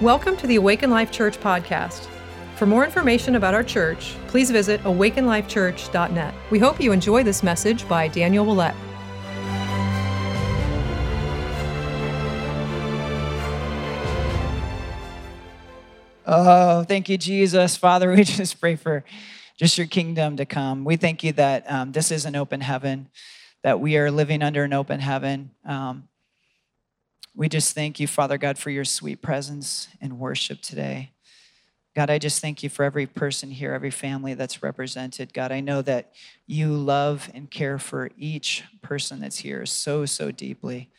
Welcome to the Awaken Life Church podcast. For more information about our church, please visit awakenlifechurch.net. We hope you enjoy this message by Daniel Willett. Oh, thank you, Jesus. Father, we just pray for just your kingdom to come. We thank you that um, this is an open heaven, that we are living under an open heaven. Um, we just thank you, Father God, for your sweet presence and worship today. God, I just thank you for every person here, every family that's represented. God, I know that you love and care for each person that's here so, so deeply.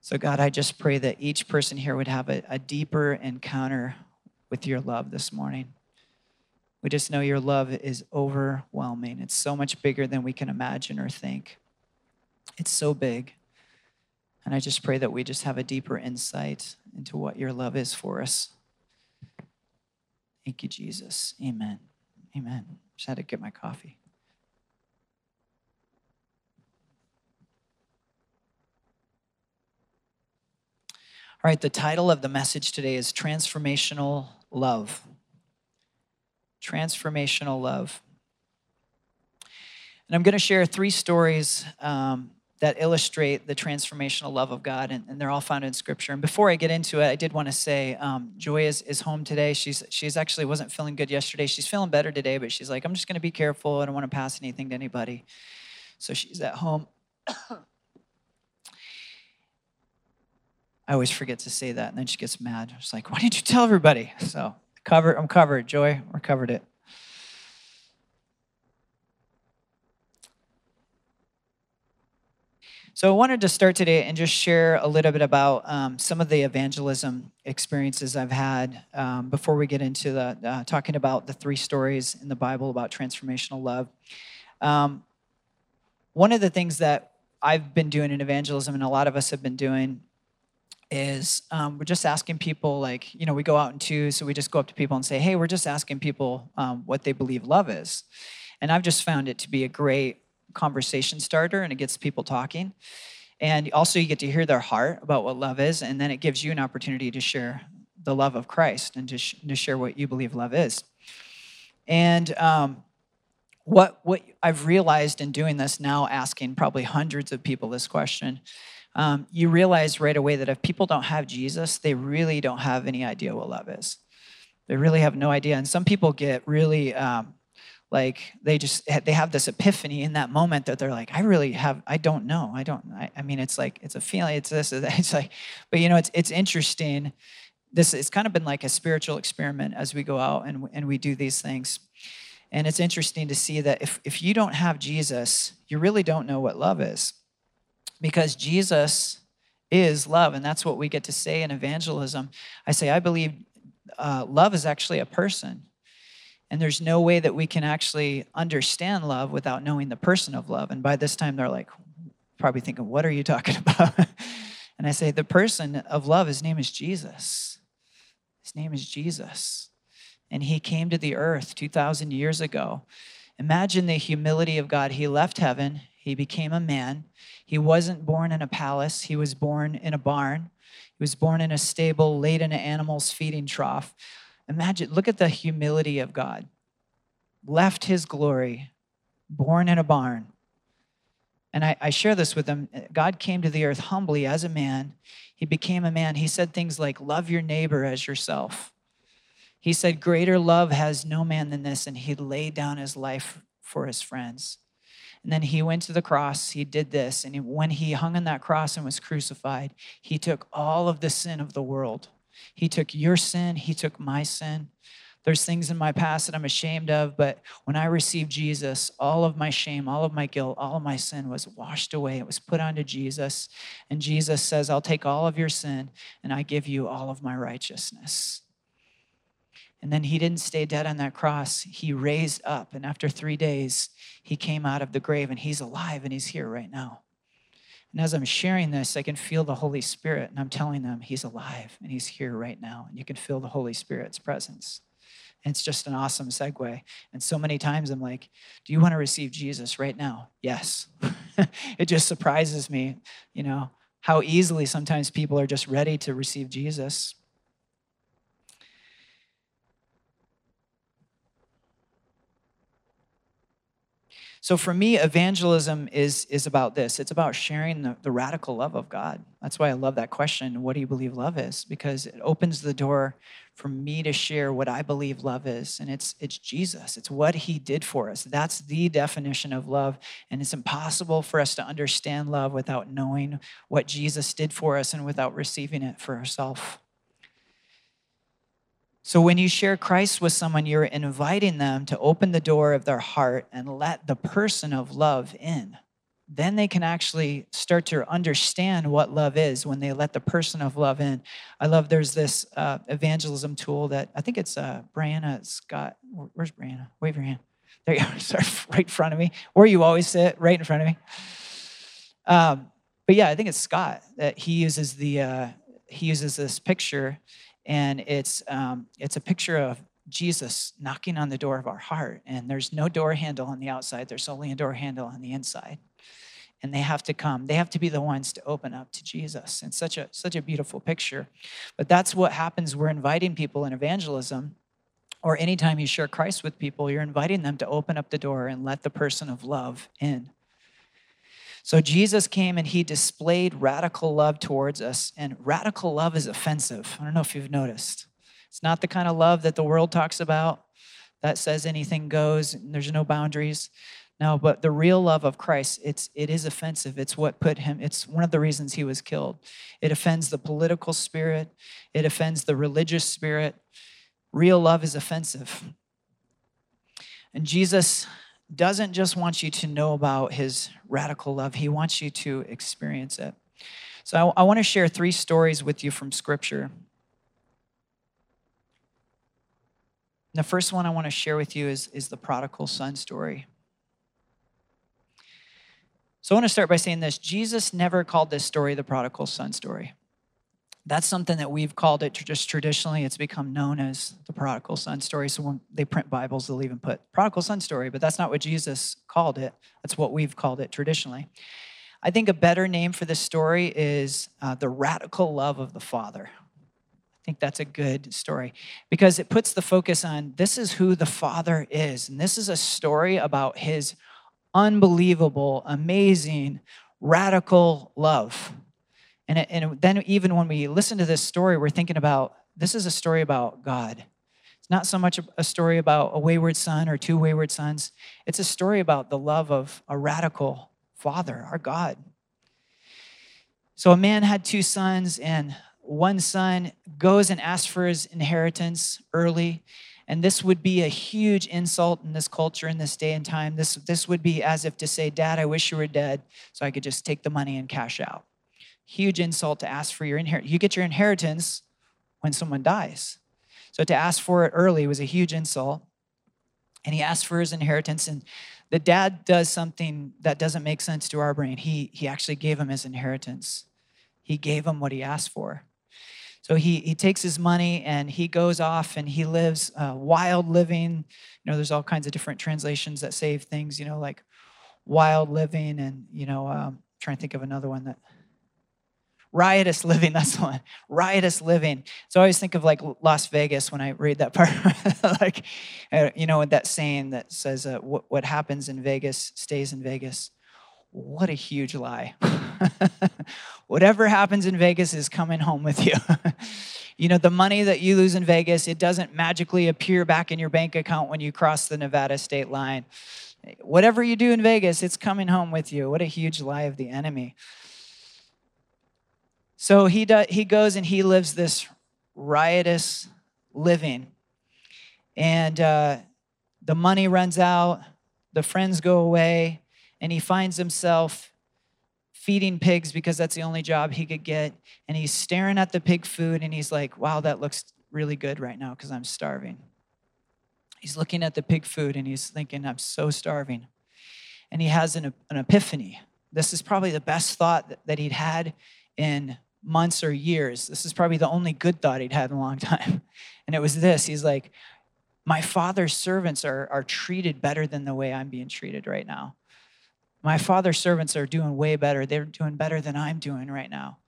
So, God, I just pray that each person here would have a, a deeper encounter with your love this morning. We just know your love is overwhelming. It's so much bigger than we can imagine or think. It's so big. And I just pray that we just have a deeper insight into what your love is for us. Thank you, Jesus. Amen. Amen. Just had to get my coffee. All right, the title of the message today is Transformational Love. Transformational Love. And I'm going to share three stories um, that illustrate the transformational love of God, and, and, they're all found in Scripture. And before I get into it, I did want to say um, Joy is, is home today. She's she's actually wasn't feeling good yesterday. She's feeling better today, but she's like, I'm just going to be careful. I don't want to pass anything to anybody. So she's at home. I always forget to say that, and then she gets mad. She's like, "Why didn't you tell everybody?" So cover, I'm covered. Joy, we're covered it. So I wanted to start today and just share a little bit about um, some of the evangelism experiences I've had um, before we get into the uh, talking about the three stories in the Bible about transformational love. Um, one of the things that I've been doing in evangelism, and a lot of us have been doing, is um, we're just asking people like you know we go out in twos so we just go up to people and say hey we're just asking people um, what they believe love is and i've just found it to be a great conversation starter and it gets people talking and also you get to hear their heart about what love is and then it gives you an opportunity to share the love of christ and to, sh- to share what you believe love is and um, what what i've realized in doing this now asking probably hundreds of people this question um, you realize right away that if people don't have Jesus, they really don't have any idea what love is. They really have no idea. And some people get really um, like they just they have this epiphany in that moment that they're like, I really have, I don't know, I don't. I, I mean, it's like it's a feeling, it's this, it's like, but you know, it's it's interesting. This it's kind of been like a spiritual experiment as we go out and and we do these things. And it's interesting to see that if, if you don't have Jesus, you really don't know what love is because Jesus is love, and that's what we get to say in evangelism. I say, I believe uh, love is actually a person. And there's no way that we can actually understand love without knowing the person of love. And by this time, they're like, probably thinking, What are you talking about? and I say, The person of love, his name is Jesus. His name is Jesus. And he came to the earth 2,000 years ago. Imagine the humility of God. He left heaven, he became a man. He wasn't born in a palace, he was born in a barn. He was born in a stable, laid in an animal's feeding trough. Imagine, look at the humility of God. Left his glory, born in a barn. And I, I share this with them. God came to the earth humbly as a man. He became a man. He said things like, Love your neighbor as yourself. He said, Greater love has no man than this. And he laid down his life for his friends. And then he went to the cross, he did this. And when he hung on that cross and was crucified, he took all of the sin of the world. He took your sin, he took my sin. There's things in my past that I'm ashamed of, but when I received Jesus, all of my shame, all of my guilt, all of my sin was washed away. It was put onto Jesus. And Jesus says, I'll take all of your sin and I give you all of my righteousness. And then he didn't stay dead on that cross. He raised up. And after three days, he came out of the grave and he's alive and he's here right now. And as I'm sharing this, I can feel the Holy Spirit. And I'm telling them he's alive and he's here right now. And you can feel the Holy Spirit's presence. And it's just an awesome segue. And so many times I'm like, Do you want to receive Jesus right now? Yes. it just surprises me, you know, how easily sometimes people are just ready to receive Jesus. So for me, evangelism is, is about this. It's about sharing the, the radical love of God. That's why I love that question. What do you believe love is? Because it opens the door for me to share what I believe love is. And it's it's Jesus. It's what he did for us. That's the definition of love. And it's impossible for us to understand love without knowing what Jesus did for us and without receiving it for ourselves. So when you share Christ with someone, you're inviting them to open the door of their heart and let the person of love in. Then they can actually start to understand what love is when they let the person of love in. I love there's this uh, evangelism tool that I think it's uh, Brianna Scott. Where's Brianna? Wave your hand. There you are, sorry, right in front of me. Where you always sit, right in front of me. Um, but yeah, I think it's Scott that he uses the uh, he uses this picture and it's um, it's a picture of Jesus knocking on the door of our heart, and there's no door handle on the outside. There's only a door handle on the inside, and they have to come. They have to be the ones to open up to Jesus. And such a such a beautiful picture. But that's what happens. We're inviting people in evangelism. Or anytime you share Christ with people, you're inviting them to open up the door and let the person of love in. So Jesus came and he displayed radical love towards us, and radical love is offensive. I don't know if you've noticed. It's not the kind of love that the world talks about that says anything goes, and there's no boundaries. No, but the real love of Christ, it's it is offensive. It's what put him, it's one of the reasons he was killed. It offends the political spirit, it offends the religious spirit. Real love is offensive. And Jesus doesn't just want you to know about his radical love, he wants you to experience it. So I, I want to share three stories with you from Scripture. The first one I want to share with you is, is the prodigal son story. So I want to start by saying this Jesus never called this story the prodigal son story. That's something that we've called it just traditionally. It's become known as the prodigal son story. So when they print Bibles, they'll even put prodigal son story, but that's not what Jesus called it. That's what we've called it traditionally. I think a better name for this story is uh, the radical love of the Father. I think that's a good story because it puts the focus on this is who the Father is. And this is a story about his unbelievable, amazing, radical love. And, it, and then, even when we listen to this story, we're thinking about this is a story about God. It's not so much a story about a wayward son or two wayward sons, it's a story about the love of a radical father, our God. So, a man had two sons, and one son goes and asks for his inheritance early. And this would be a huge insult in this culture, in this day and time. This, this would be as if to say, Dad, I wish you were dead so I could just take the money and cash out huge insult to ask for your inheritance. You get your inheritance when someone dies. So to ask for it early was a huge insult. And he asked for his inheritance, and the dad does something that doesn't make sense to our brain. He, he actually gave him his inheritance, he gave him what he asked for. So he, he takes his money and he goes off and he lives uh, wild living. You know, there's all kinds of different translations that say things, you know, like wild living and, you know, um, trying to think of another one that riotous living that's the one riotous living. So i always think of like las vegas when i read that part like uh, you know that saying that says uh, what, what happens in vegas stays in vegas. What a huge lie. Whatever happens in vegas is coming home with you. You know the money that you lose in vegas it doesn't magically appear back in your bank account when you cross the nevada state line. Whatever you do in vegas it's coming home with you. What a huge lie of the enemy so he, he goes and he lives this riotous living. And uh, the money runs out, the friends go away, and he finds himself feeding pigs because that's the only job he could get. And he's staring at the pig food and he's like, wow, that looks really good right now because I'm starving. He's looking at the pig food and he's thinking, I'm so starving. And he has an, an epiphany. This is probably the best thought that he'd had in months or years. This is probably the only good thought he'd had in a long time. And it was this he's like, My father's servants are, are treated better than the way I'm being treated right now. My father's servants are doing way better. They're doing better than I'm doing right now.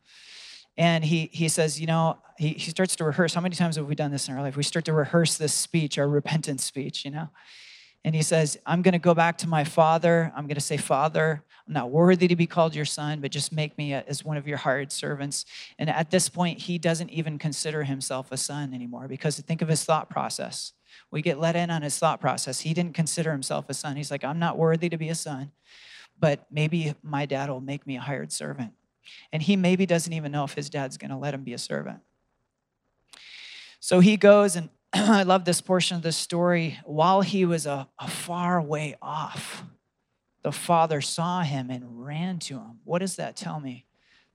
And he, he says, you know, he, he starts to rehearse. How many times have we done this in our life? We start to rehearse this speech, our repentance speech, you know? And he says, I'm going to go back to my father. I'm going to say, Father, I'm not worthy to be called your son, but just make me as one of your hired servants. And at this point, he doesn't even consider himself a son anymore because think of his thought process. We get let in on his thought process. He didn't consider himself a son. He's like, I'm not worthy to be a son, but maybe my dad will make me a hired servant. And he maybe doesn't even know if his dad's going to let him be a servant. So he goes, and I love this portion of the story. While he was a, a far way off, the father saw him and ran to him. What does that tell me?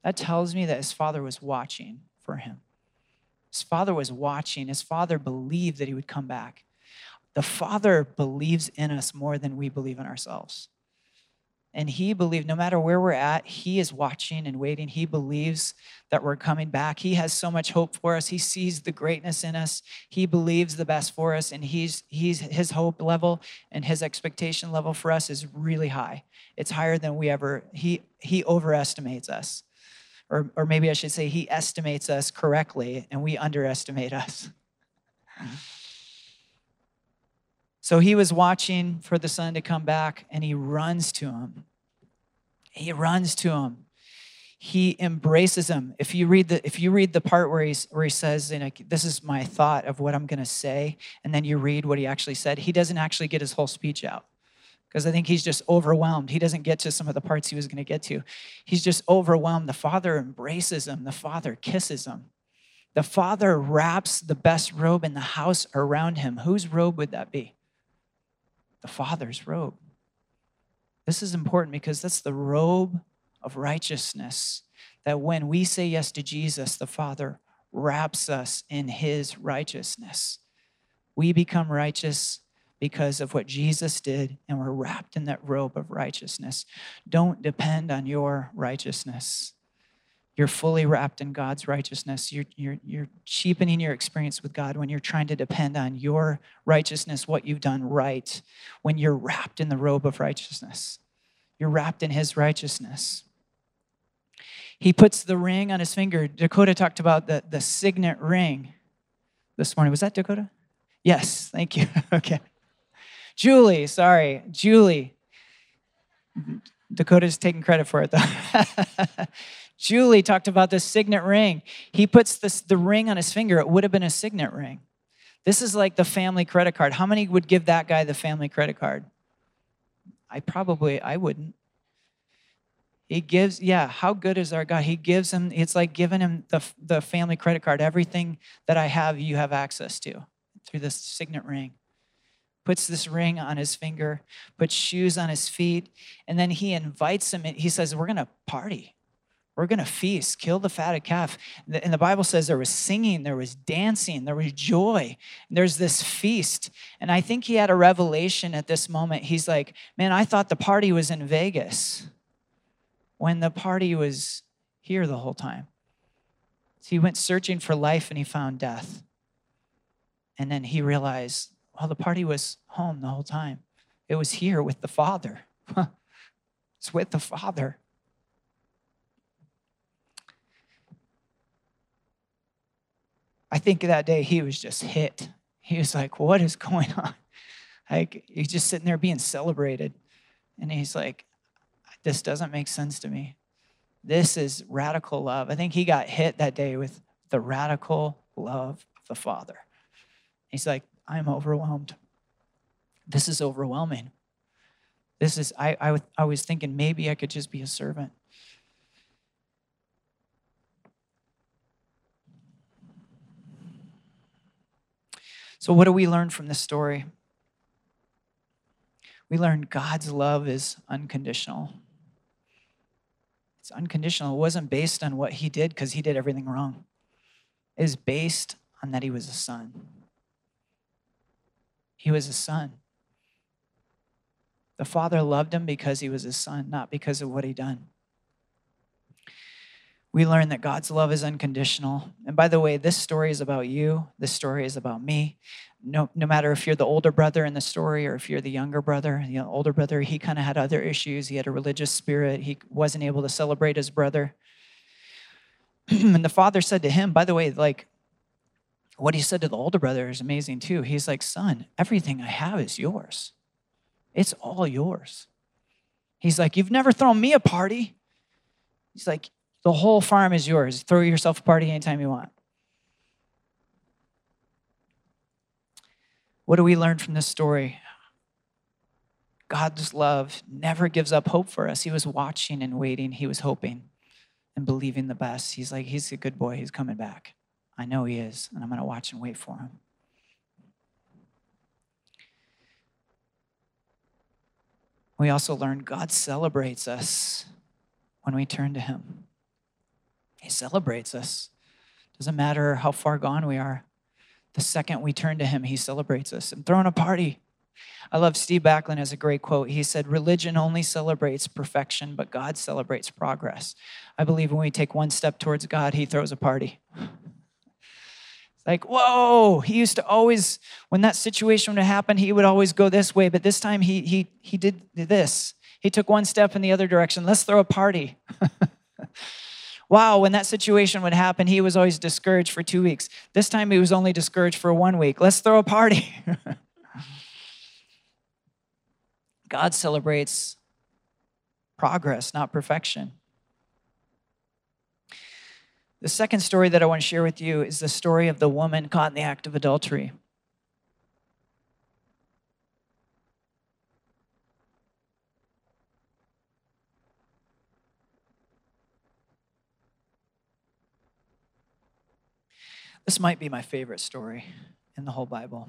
That tells me that his father was watching for him. His father was watching. His father believed that he would come back. The father believes in us more than we believe in ourselves. And he believed no matter where we're at, he is watching and waiting. He believes that we're coming back. He has so much hope for us. He sees the greatness in us. He believes the best for us. And he's, he's his hope level and his expectation level for us is really high. It's higher than we ever, he he overestimates us. Or, or maybe I should say he estimates us correctly and we underestimate us. Mm-hmm. So he was watching for the son to come back and he runs to him. He runs to him. He embraces him. If you read the if you read the part where he's where he says, you know, this is my thought of what I'm gonna say, and then you read what he actually said, he doesn't actually get his whole speech out. Because I think he's just overwhelmed. He doesn't get to some of the parts he was going to get to. He's just overwhelmed. The father embraces him. The father kisses him. The father wraps the best robe in the house around him. Whose robe would that be? The Father's robe. This is important because that's the robe of righteousness that when we say yes to Jesus, the Father wraps us in his righteousness. We become righteous because of what Jesus did, and we're wrapped in that robe of righteousness. Don't depend on your righteousness. You're fully wrapped in God's righteousness. You're, you're, you're cheapening your experience with God when you're trying to depend on your righteousness, what you've done right, when you're wrapped in the robe of righteousness. You're wrapped in His righteousness. He puts the ring on his finger. Dakota talked about the, the signet ring this morning. Was that Dakota? Yes, thank you. okay. Julie, sorry, Julie. Dakota's taking credit for it though. Julie talked about the signet ring. He puts this, the ring on his finger. It would have been a signet ring. This is like the family credit card. How many would give that guy the family credit card? I probably, I wouldn't. He gives, yeah, how good is our God? He gives him, it's like giving him the, the family credit card. Everything that I have, you have access to through this signet ring. Puts this ring on his finger, puts shoes on his feet, and then he invites him. He says, We're going to party. We're going to feast, kill the fatted calf. And the Bible says there was singing, there was dancing, there was joy. There's this feast. And I think he had a revelation at this moment. He's like, man, I thought the party was in Vegas when the party was here the whole time. So he went searching for life and he found death. And then he realized, well, the party was home the whole time. It was here with the Father. it's with the Father. I think that day he was just hit. He was like, What is going on? Like, he's just sitting there being celebrated. And he's like, This doesn't make sense to me. This is radical love. I think he got hit that day with the radical love of the Father. He's like, I'm overwhelmed. This is overwhelming. This is, I, I, I was thinking maybe I could just be a servant. So, what do we learn from this story? We learn God's love is unconditional. It's unconditional. It wasn't based on what he did because he did everything wrong. It is based on that he was a son. He was a son. The father loved him because he was his son, not because of what he done we learn that God's love is unconditional. And by the way, this story is about you. This story is about me. No, no matter if you're the older brother in the story or if you're the younger brother, the older brother, he kind of had other issues. He had a religious spirit. He wasn't able to celebrate his brother. and the father said to him, by the way, like what he said to the older brother is amazing too. He's like, son, everything I have is yours. It's all yours. He's like, You've never thrown me a party. He's like, The whole farm is yours. Throw yourself a party anytime you want. What do we learn from this story? God's love never gives up hope for us. He was watching and waiting, he was hoping and believing the best. He's like, He's a good boy, he's coming back. I know he is, and I'm going to watch and wait for him. We also learn God celebrates us when we turn to him. He celebrates us. Doesn't matter how far gone we are. The second we turn to him, he celebrates us and throwing a party. I love Steve Backlund has a great quote. He said, Religion only celebrates perfection, but God celebrates progress. I believe when we take one step towards God, he throws a party. It's like, whoa, he used to always, when that situation would happen, he would always go this way, but this time he he he did this. He took one step in the other direction. Let's throw a party. wow, when that situation would happen, he was always discouraged for two weeks. This time he was only discouraged for one week. Let's throw a party. God celebrates progress, not perfection. The second story that I want to share with you is the story of the woman caught in the act of adultery. This might be my favorite story in the whole Bible.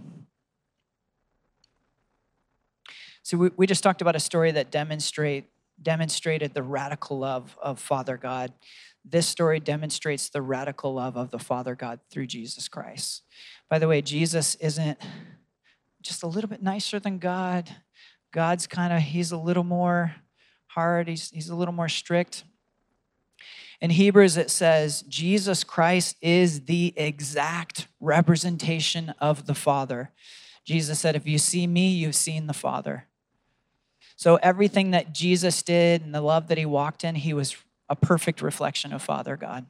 So we, we just talked about a story that demonstrate, demonstrated the radical love of Father God. This story demonstrates the radical love of the Father God through Jesus Christ. By the way, Jesus isn't just a little bit nicer than God. God's kind of, he's a little more hard, he's, he's a little more strict. In Hebrews, it says, Jesus Christ is the exact representation of the Father. Jesus said, If you see me, you've seen the Father. So everything that Jesus did and the love that he walked in, he was a perfect reflection of Father God.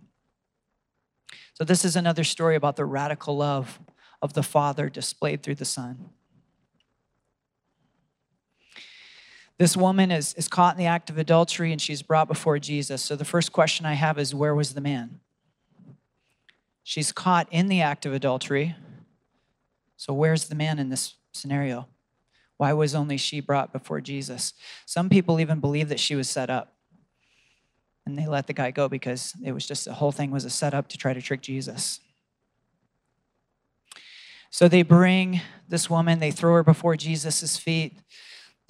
So this is another story about the radical love of the Father displayed through the Son. This woman is, is caught in the act of adultery and she's brought before Jesus. So the first question I have is where was the man? She's caught in the act of adultery. So where's the man in this scenario? Why was only she brought before Jesus? Some people even believe that she was set up. And they let the guy go because it was just the whole thing was a setup to try to trick Jesus. So they bring this woman, they throw her before Jesus' feet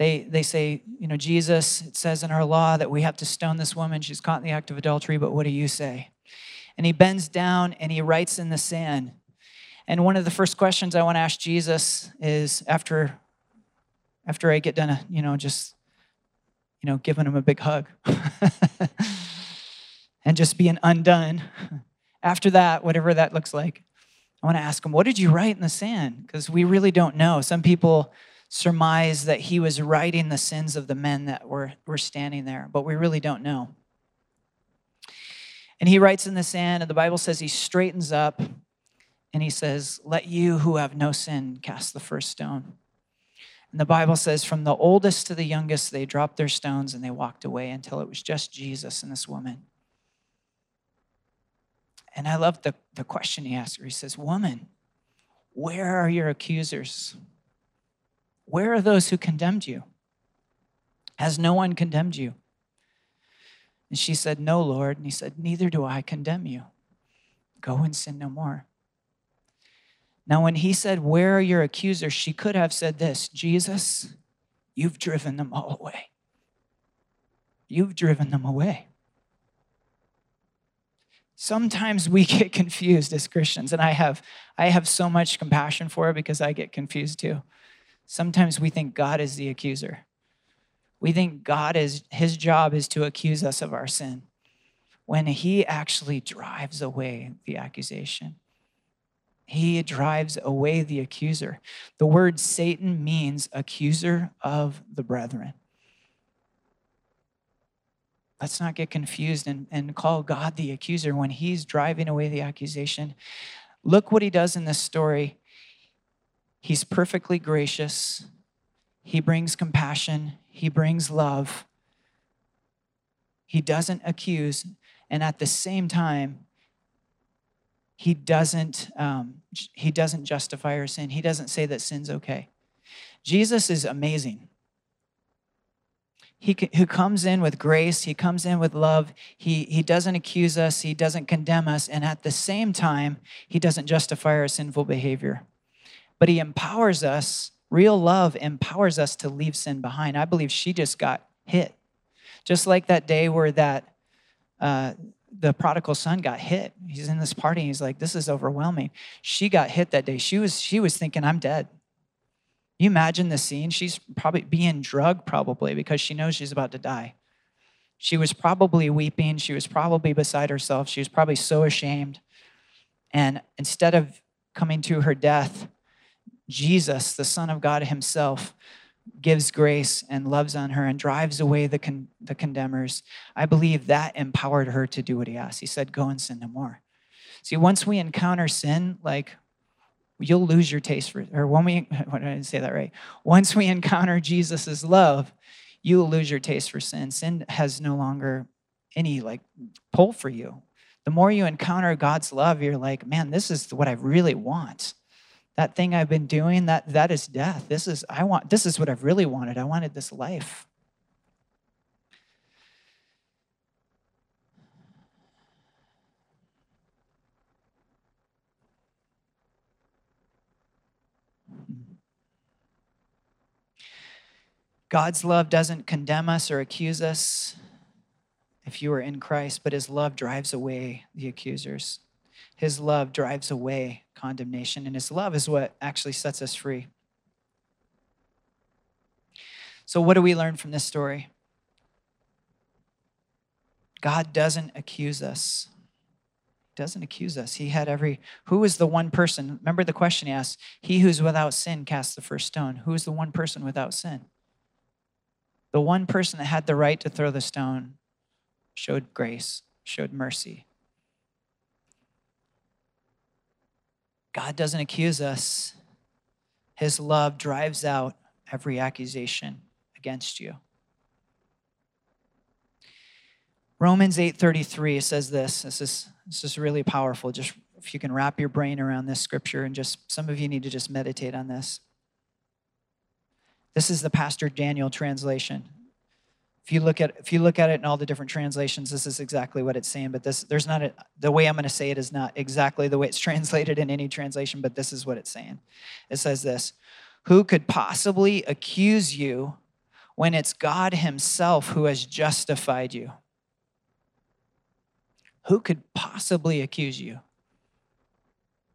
they, they say, you know, Jesus, it says in our law that we have to stone this woman. She's caught in the act of adultery, but what do you say? And he bends down and he writes in the sand. And one of the first questions I want to ask Jesus is after, after I get done, you know, just, you know, giving him a big hug and just being undone. After that, whatever that looks like, I want to ask him, what did you write in the sand? Because we really don't know. Some people surmise that he was writing the sins of the men that were, were standing there, but we really don't know. And he writes in the sand, and the Bible says he straightens up and he says, Let you who have no sin cast the first stone. And the Bible says, From the oldest to the youngest, they dropped their stones and they walked away until it was just Jesus and this woman. And I love the, the question he asks her. He says, Woman, where are your accusers? Where are those who condemned you? Has no one condemned you? And she said, No, Lord. And he said, Neither do I condemn you. Go and sin no more. Now, when he said, Where are your accusers? she could have said this Jesus, you've driven them all away. You've driven them away. Sometimes we get confused as Christians, and I have, I have so much compassion for it because I get confused too. Sometimes we think God is the accuser. We think God is, his job is to accuse us of our sin when he actually drives away the accusation. He drives away the accuser. The word Satan means accuser of the brethren. Let's not get confused and, and call God the accuser when he's driving away the accusation. Look what he does in this story. He's perfectly gracious. He brings compassion, He brings love. He doesn't accuse, and at the same time, he doesn't um, he doesn't justify our sin. He doesn't say that sin's okay. Jesus is amazing. He who comes in with grace he comes in with love he, he doesn't accuse us he doesn't condemn us and at the same time he doesn't justify our sinful behavior but he empowers us real love empowers us to leave sin behind i believe she just got hit just like that day where that uh, the prodigal son got hit. He's in this party. he's like, this is overwhelming. She got hit that day. She was, she was thinking, I'm dead. You imagine the scene? She's probably being drugged, probably, because she knows she's about to die. She was probably weeping. She was probably beside herself. She was probably so ashamed. And instead of coming to her death, Jesus, the Son of God Himself, gives grace and loves on her and drives away the, con- the condemners, I believe that empowered her to do what he asked. He said, Go and sin no more. See, once we encounter sin, like you'll lose your taste for, or when we, what did I say that right? Once we encounter Jesus' love, you will lose your taste for sin. Sin has no longer any like pull for you. The more you encounter God's love, you're like, man, this is what I really want that thing I've been doing, that, that is death. This is, I want, this is what I've really wanted. I wanted this life. God's love doesn't condemn us or accuse us if you are in Christ, but his love drives away the accusers. His love drives away condemnation, and His love is what actually sets us free. So, what do we learn from this story? God doesn't accuse us. He doesn't accuse us. He had every. Who is the one person? Remember the question he asked He who's without sin cast the first stone. Who is the one person without sin? The one person that had the right to throw the stone showed grace, showed mercy. God doesn't accuse us. His love drives out every accusation against you. Romans 8:33 says this. This is this is really powerful. Just if you can wrap your brain around this scripture and just some of you need to just meditate on this. This is the Pastor Daniel translation. If you look at if you look at it in all the different translations, this is exactly what it's saying. But this there's not a, the way I'm going to say it is not exactly the way it's translated in any translation. But this is what it's saying. It says this: Who could possibly accuse you when it's God Himself who has justified you? Who could possibly accuse you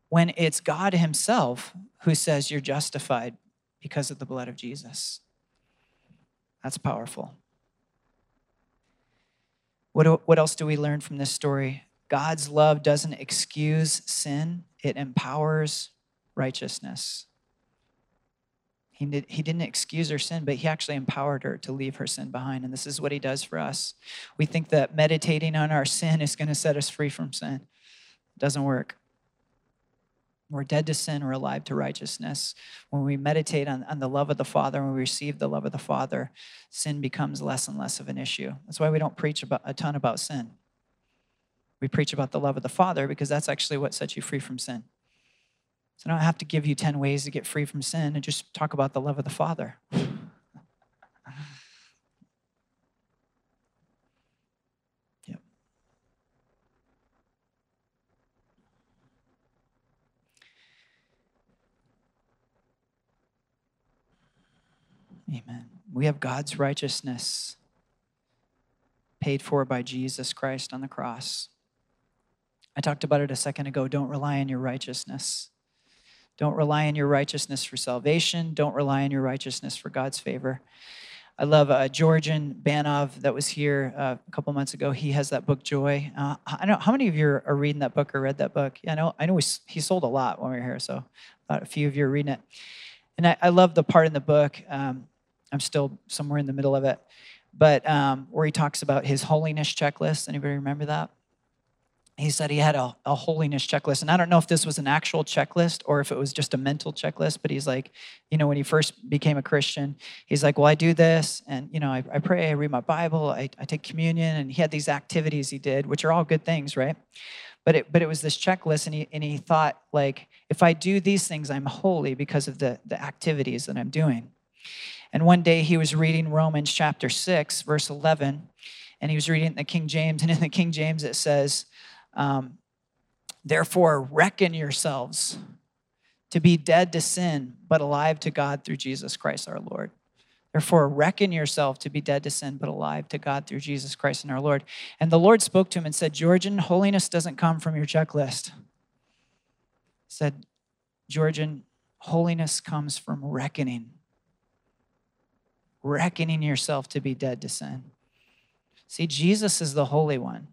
when it's God Himself who says you're justified because of the blood of Jesus? That's powerful. What, what else do we learn from this story? God's love doesn't excuse sin, it empowers righteousness. He, did, he didn't excuse her sin, but he actually empowered her to leave her sin behind. And this is what he does for us. We think that meditating on our sin is going to set us free from sin. It doesn't work. We're dead to sin, we're alive to righteousness. When we meditate on, on the love of the Father, when we receive the love of the Father, sin becomes less and less of an issue. That's why we don't preach about, a ton about sin. We preach about the love of the Father because that's actually what sets you free from sin. So I don't have to give you 10 ways to get free from sin and just talk about the love of the Father. Amen. We have God's righteousness paid for by Jesus Christ on the cross. I talked about it a second ago. Don't rely on your righteousness. Don't rely on your righteousness for salvation. Don't rely on your righteousness for God's favor. I love uh, Georgian Banov that was here uh, a couple months ago. He has that book Joy. Uh, I know how many of you are reading that book or read that book. Yeah, I know. I know he sold a lot when we were here, so a few of you are reading it. And I, I love the part in the book. Um, I'm still somewhere in the middle of it. But um, where he talks about his holiness checklist. Anybody remember that? he said he had a, a holiness checklist. And I don't know if this was an actual checklist or if it was just a mental checklist, but he's like, you know, when he first became a Christian, he's like, well, I do this. And, you know, I, I pray, I read my Bible, I, I take communion. And he had these activities he did, which are all good things, right? But it, but it was this checklist. And he, and he thought, like, if I do these things, I'm holy because of the, the activities that I'm doing. And one day he was reading Romans chapter 6, verse 11, and he was reading the King James. And in the King James, it says, um, Therefore, reckon yourselves to be dead to sin, but alive to God through Jesus Christ our Lord. Therefore, reckon yourself to be dead to sin, but alive to God through Jesus Christ and our Lord. And the Lord spoke to him and said, Georgian, holiness doesn't come from your checklist. He said, Georgian, holiness comes from reckoning. Reckoning yourself to be dead to sin. See, Jesus is the Holy One.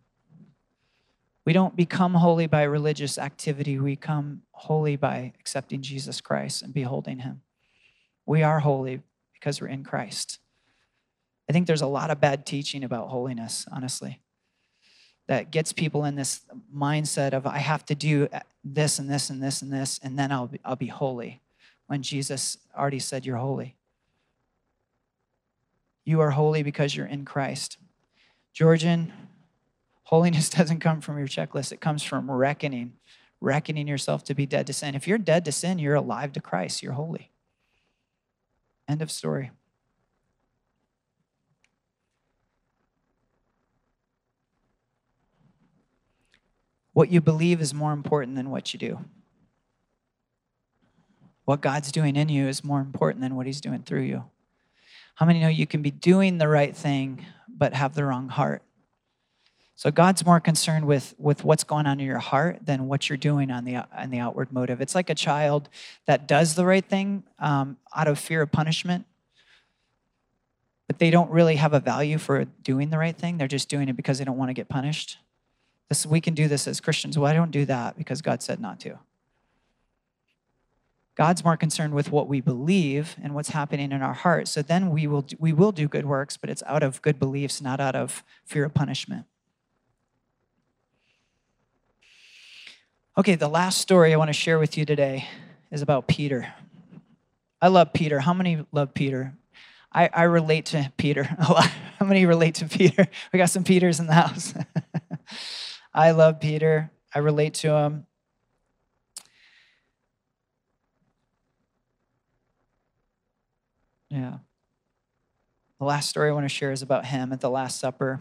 We don't become holy by religious activity. We come holy by accepting Jesus Christ and beholding him. We are holy because we're in Christ. I think there's a lot of bad teaching about holiness, honestly, that gets people in this mindset of I have to do this and this and this and this, and then I'll be, I'll be holy when Jesus already said you're holy. You are holy because you're in Christ. Georgian, Holiness doesn't come from your checklist, it comes from reckoning, reckoning yourself to be dead to sin. If you're dead to sin, you're alive to Christ, you're holy. End of story. What you believe is more important than what you do. What God's doing in you is more important than what He's doing through you. How many know you can be doing the right thing but have the wrong heart? So God's more concerned with, with what's going on in your heart than what you're doing on the, on the outward motive. It's like a child that does the right thing um, out of fear of punishment, but they don't really have a value for doing the right thing. They're just doing it because they don't want to get punished. This, we can do this as Christians. Well, I don't do that because God said not to. God's more concerned with what we believe and what's happening in our heart. So then we will we will do good works, but it's out of good beliefs, not out of fear of punishment. Okay, the last story I want to share with you today is about Peter. I love Peter. How many love Peter? I, I relate to Peter a lot. How many relate to Peter? We got some Peters in the house. I love Peter. I relate to him. Yeah. The last story I want to share is about him at the Last Supper.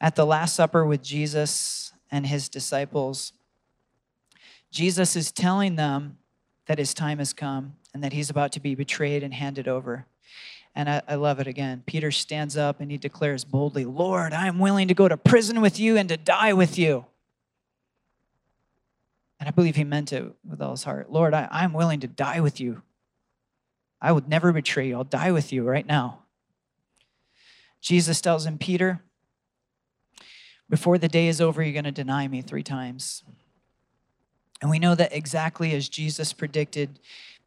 At the Last Supper with Jesus, and his disciples. Jesus is telling them that his time has come and that he's about to be betrayed and handed over. And I, I, love it again. Peter stands up and he declares boldly, Lord, I am willing to go to prison with you and to die with you. And I believe he meant it with all his heart. Lord, I, I'm willing to die with you. I would never betray you. I'll die with you right now. Jesus tells him, Peter, before the day is over, you're going to deny me three times. And we know that exactly as Jesus predicted,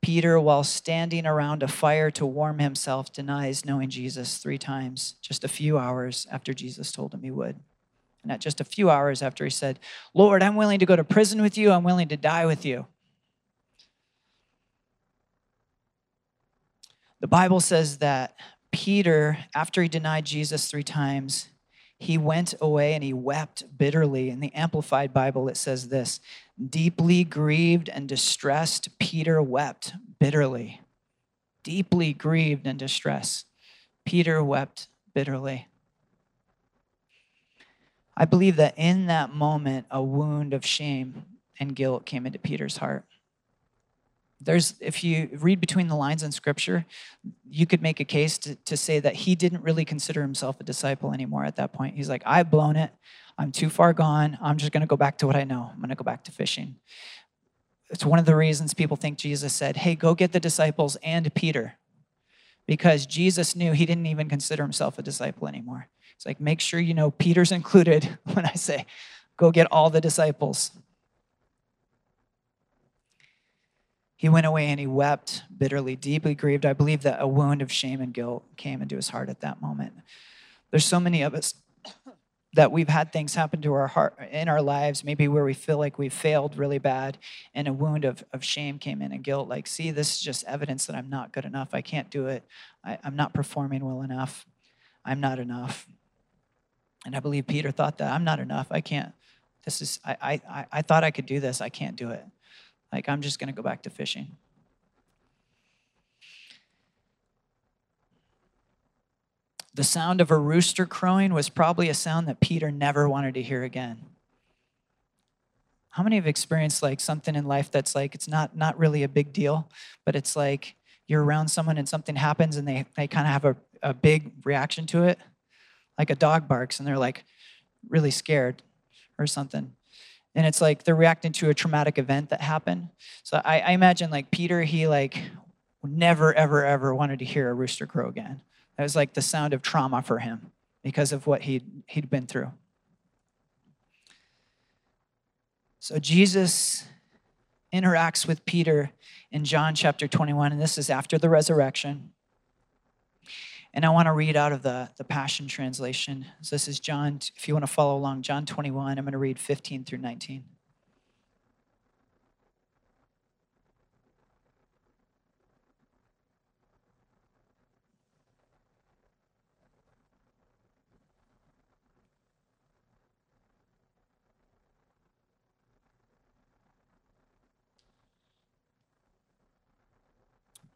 Peter, while standing around a fire to warm himself, denies knowing Jesus three times, just a few hours after Jesus told him he would. And at just a few hours after he said, Lord, I'm willing to go to prison with you, I'm willing to die with you. The Bible says that Peter, after he denied Jesus three times, he went away and he wept bitterly. In the Amplified Bible, it says this Deeply grieved and distressed, Peter wept bitterly. Deeply grieved and distressed, Peter wept bitterly. I believe that in that moment, a wound of shame and guilt came into Peter's heart there's if you read between the lines in scripture you could make a case to, to say that he didn't really consider himself a disciple anymore at that point. He's like i've blown it. I'm too far gone. I'm just going to go back to what i know. I'm going to go back to fishing. It's one of the reasons people think jesus said hey go get the disciples and peter. Because jesus knew he didn't even consider himself a disciple anymore. It's like make sure you know peter's included when i say go get all the disciples He went away and he wept bitterly, deeply grieved. I believe that a wound of shame and guilt came into his heart at that moment. There's so many of us, that we've had things happen to our heart in our lives, maybe where we feel like we failed really bad and a wound of, of shame came in and guilt. Like, see, this is just evidence that I'm not good enough. I can't do it. I, I'm not performing well enough. I'm not enough. And I believe Peter thought that I'm not enough. I can't. This is, I, I, I thought I could do this. I can't do it. Like, I'm just going to go back to fishing. The sound of a rooster crowing was probably a sound that Peter never wanted to hear again. How many have experienced like something in life that's like it's not not really a big deal, but it's like you're around someone and something happens and they, they kind of have a, a big reaction to it? Like a dog barks and they're like really scared or something. And it's like they're reacting to a traumatic event that happened. So I, I imagine like Peter, he like never, ever, ever wanted to hear a rooster crow again. That was like the sound of trauma for him because of what he'd, he'd been through. So Jesus interacts with Peter in John chapter 21, and this is after the resurrection. And I want to read out of the, the Passion Translation. So this is John, if you want to follow along, John 21, I'm going to read 15 through 19.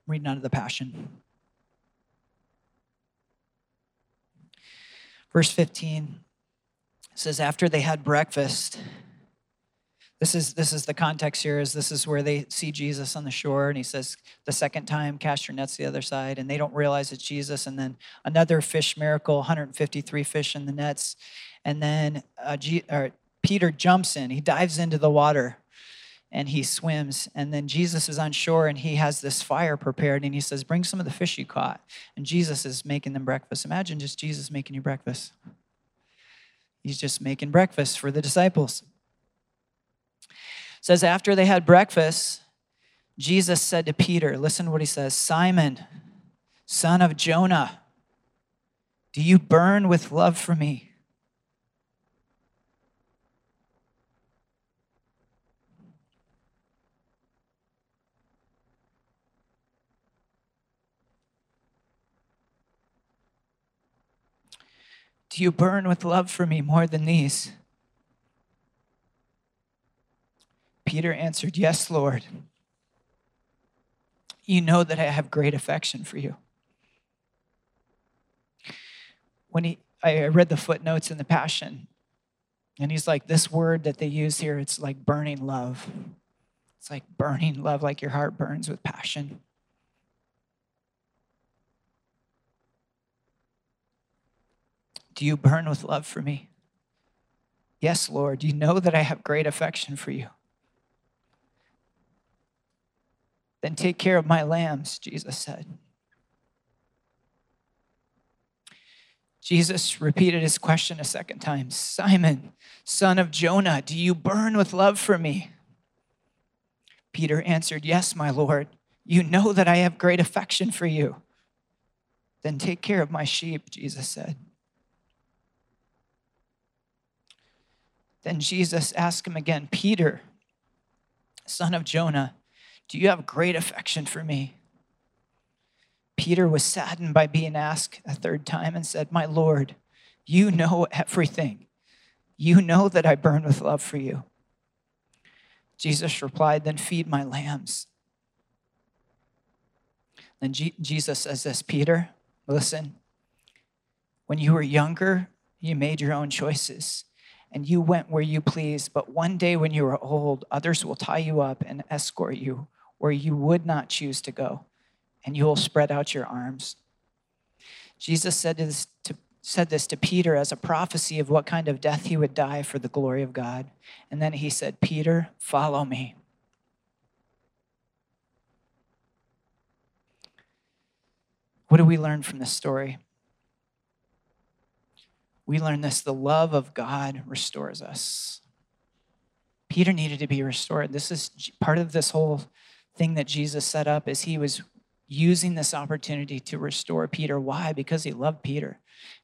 reading out of the Passion. Verse 15 says, After they had breakfast, this is this is the context here is this is where they see jesus on the shore and he says the second time cast your nets the other side and they don't realize it's jesus and then another fish miracle 153 fish in the nets and then uh, G, peter jumps in he dives into the water and he swims. And then Jesus is on shore and he has this fire prepared and he says, Bring some of the fish you caught. And Jesus is making them breakfast. Imagine just Jesus making you breakfast. He's just making breakfast for the disciples. It says, After they had breakfast, Jesus said to Peter, Listen to what he says Simon, son of Jonah, do you burn with love for me? You burn with love for me more than these? Peter answered, Yes, Lord. You know that I have great affection for you. When he, I read the footnotes in the Passion, and he's like, This word that they use here, it's like burning love. It's like burning love, like your heart burns with passion. Do you burn with love for me? Yes, Lord. You know that I have great affection for you. Then take care of my lambs, Jesus said. Jesus repeated his question a second time Simon, son of Jonah, do you burn with love for me? Peter answered, Yes, my Lord. You know that I have great affection for you. Then take care of my sheep, Jesus said. Then Jesus asked him again, Peter, son of Jonah, do you have great affection for me? Peter was saddened by being asked a third time and said, My Lord, you know everything. You know that I burn with love for you. Jesus replied, Then feed my lambs. Then G- Jesus says this Peter, listen, when you were younger, you made your own choices and you went where you pleased. But one day when you are old, others will tie you up and escort you where you would not choose to go, and you will spread out your arms. Jesus said this to, said this to Peter as a prophecy of what kind of death he would die for the glory of God. And then he said, Peter, follow me. What do we learn from this story? We learn this the love of God restores us. Peter needed to be restored. This is part of this whole thing that Jesus set up is he was using this opportunity to restore Peter. Why? Because he loved Peter.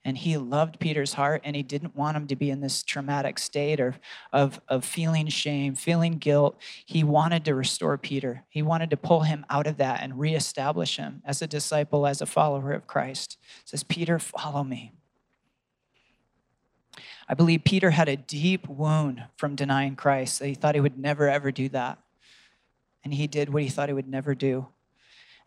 And he loved Peter's heart, and he didn't want him to be in this traumatic state of, of, of feeling shame, feeling guilt. He wanted to restore Peter. He wanted to pull him out of that and reestablish him as a disciple, as a follower of Christ. says, Peter, follow me. I believe Peter had a deep wound from denying Christ that he thought he would never, ever do that. And he did what he thought he would never do.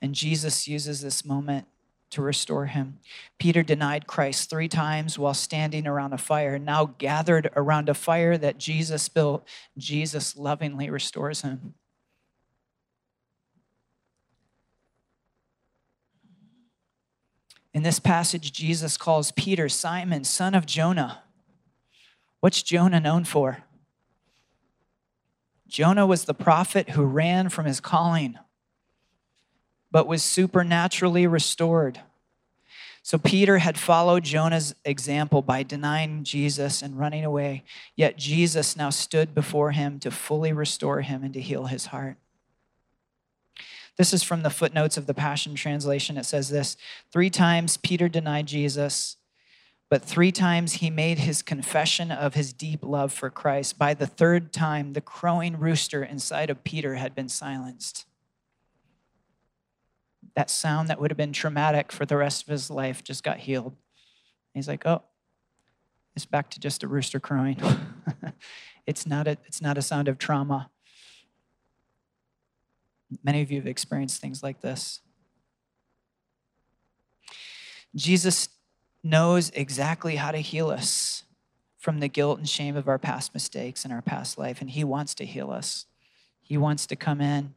And Jesus uses this moment to restore him. Peter denied Christ three times while standing around a fire. Now, gathered around a fire that Jesus built, Jesus lovingly restores him. In this passage, Jesus calls Peter Simon, son of Jonah. What's Jonah known for? Jonah was the prophet who ran from his calling, but was supernaturally restored. So Peter had followed Jonah's example by denying Jesus and running away, yet Jesus now stood before him to fully restore him and to heal his heart. This is from the footnotes of the Passion Translation. It says this Three times Peter denied Jesus, but three times he made his confession of his deep love for Christ. By the third time, the crowing rooster inside of Peter had been silenced. That sound that would have been traumatic for the rest of his life just got healed. He's like, oh, it's back to just a rooster crowing. it's, not a, it's not a sound of trauma. Many of you have experienced things like this. Jesus knows exactly how to heal us from the guilt and shame of our past mistakes and our past life, and He wants to heal us. He wants to come in.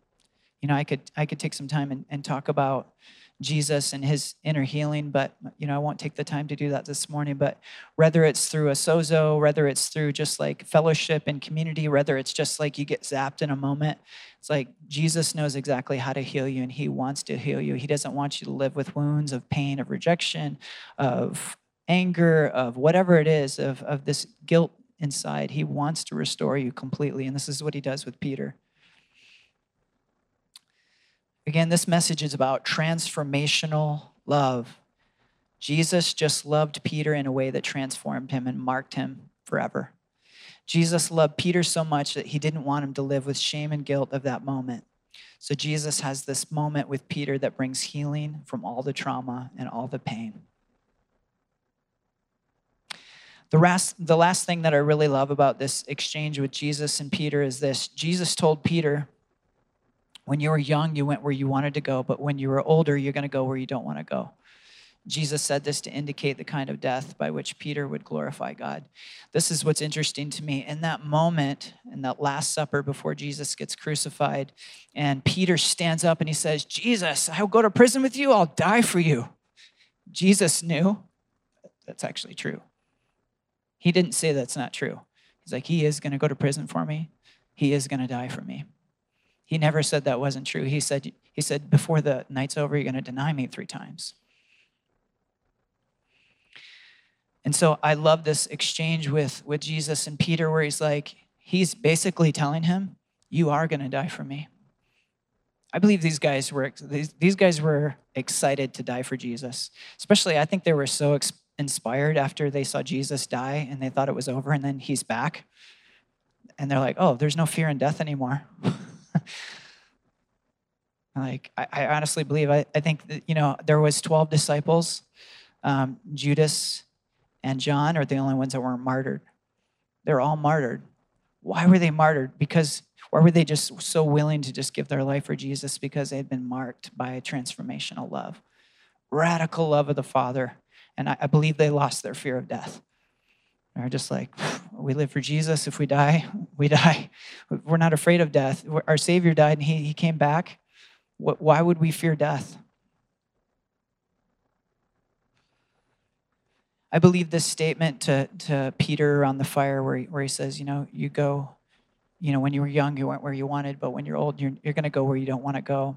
You know, I could I could take some time and, and talk about Jesus and his inner healing, but you know, I won't take the time to do that this morning. But whether it's through a sozo, whether it's through just like fellowship and community, whether it's just like you get zapped in a moment, it's like Jesus knows exactly how to heal you and he wants to heal you. He doesn't want you to live with wounds of pain, of rejection, of anger, of whatever it is, of, of this guilt inside. He wants to restore you completely. And this is what he does with Peter. Again, this message is about transformational love. Jesus just loved Peter in a way that transformed him and marked him forever. Jesus loved Peter so much that he didn't want him to live with shame and guilt of that moment. So Jesus has this moment with Peter that brings healing from all the trauma and all the pain. The last, the last thing that I really love about this exchange with Jesus and Peter is this Jesus told Peter, when you were young, you went where you wanted to go, but when you were older, you're going to go where you don't want to go. Jesus said this to indicate the kind of death by which Peter would glorify God. This is what's interesting to me. In that moment, in that Last Supper before Jesus gets crucified, and Peter stands up and he says, Jesus, I'll go to prison with you, I'll die for you. Jesus knew that's actually true. He didn't say that's not true. He's like, He is going to go to prison for me, He is going to die for me. He never said that wasn't true. He said, he said before the night's over, you're going to deny me three times. And so I love this exchange with, with Jesus and Peter where he's like, he's basically telling him, You are going to die for me. I believe these guys were these, these guys were excited to die for Jesus. Especially, I think they were so ex- inspired after they saw Jesus die and they thought it was over, and then he's back, and they're like, "Oh, there's no fear in death anymore." like I, I, honestly believe I, I think that you know there was 12 disciples um, judas and john are the only ones that weren't martyred. They're all martyred. Why were they martyred? Because why were they just so willing to just give their life for jesus? Because they had been marked by a transformational love radical love of the father. And I, I believe they lost their fear of death they're just like, we live for Jesus. If we die, we die. We're not afraid of death. Our Savior died and He, he came back. Why would we fear death? I believe this statement to, to Peter around the fire where he, where he says, you know, you go, you know, when you were young, you went where you wanted, but when you're old, you're, you're going to go where you don't want to go.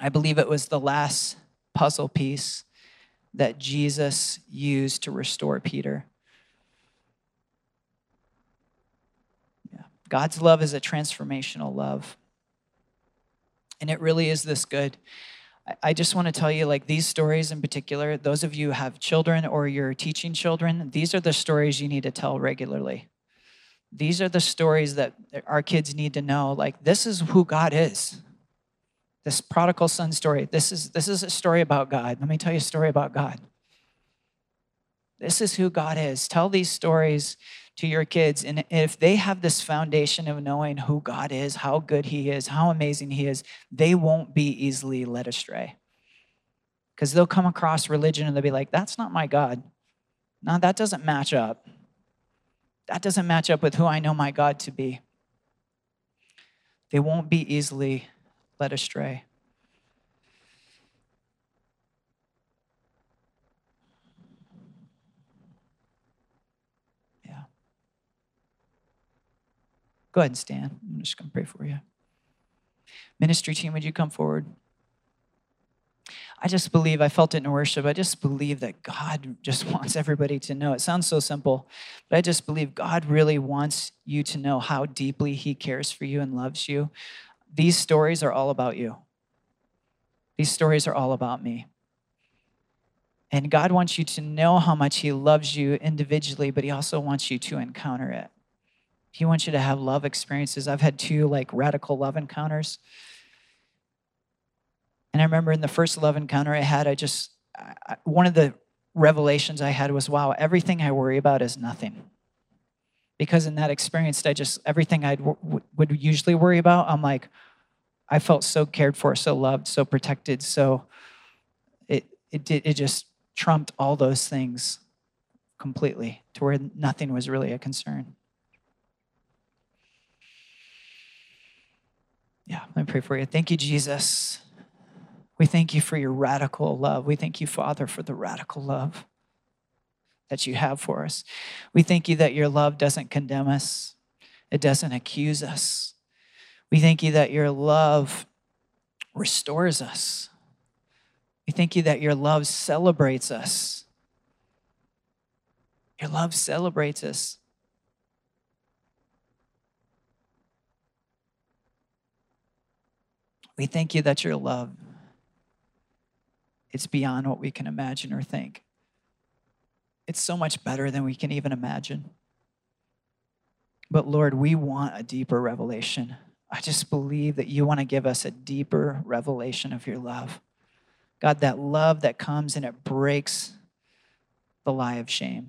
I believe it was the last puzzle piece that Jesus used to restore Peter. God's love is a transformational love. And it really is this good. I- just want to tell you, like these stories in particular, those of you have children or you're teaching children, these are the stories you need to tell regularly. These are the stories that our kids need to know. Like, this is who God is. This prodigal son story. This is this is a story about God. Let me tell you a story about God. This is who God is. Tell these stories to your kids. And if they have this foundation of knowing who God is, how good He is, how amazing He is, they won't be easily led astray. Because they'll come across religion and they'll be like, that's not my God. No, that doesn't match up. That doesn't match up with who I know my God to be. They won't be easily led astray. Yeah. Go ahead and stand. I'm just going to pray for you. Ministry team, would you come forward? I just believe, I felt it in worship. I just believe that God just wants everybody to know. It sounds so simple, but I just believe God really wants you to know how deeply He cares for you and loves you. These stories are all about you, these stories are all about me. And God wants you to know how much He loves you individually, but He also wants you to encounter it. He wants you to have love experiences. I've had two like radical love encounters. And I remember in the first love encounter I had, I just, I, one of the revelations I had was wow, everything I worry about is nothing. Because in that experience, I just, everything I would usually worry about, I'm like, I felt so cared for, so loved, so protected. So it, it, did, it just trumped all those things completely to where nothing was really a concern. Yeah, let me pray for you. Thank you, Jesus. We thank you for your radical love. We thank you, Father, for the radical love that you have for us. We thank you that your love doesn't condemn us, it doesn't accuse us. We thank you that your love restores us. We thank you that your love celebrates us. Your love celebrates us. We thank you that your love it's beyond what we can imagine or think. It's so much better than we can even imagine. But Lord, we want a deeper revelation. I just believe that you want to give us a deeper revelation of your love. God, that love that comes and it breaks the lie of shame.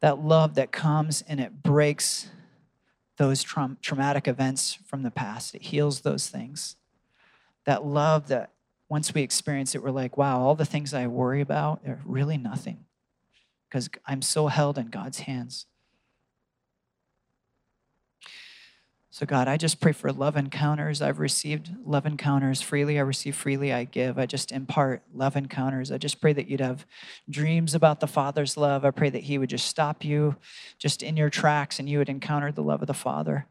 That love that comes and it breaks those tra- traumatic events from the past, it heals those things. That love that once we experience it, we're like, wow, all the things I worry about are really nothing because I'm so held in God's hands. So, God, I just pray for love encounters. I've received love encounters freely. I receive freely, I give. I just impart love encounters. I just pray that you'd have dreams about the Father's love. I pray that He would just stop you just in your tracks and you would encounter the love of the Father.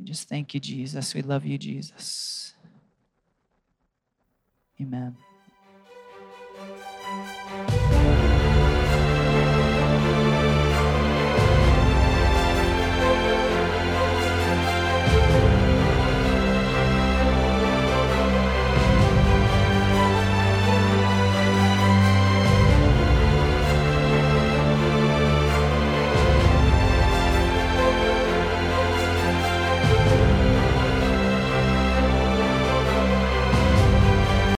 We just thank you, Jesus. We love you, Jesus. Amen.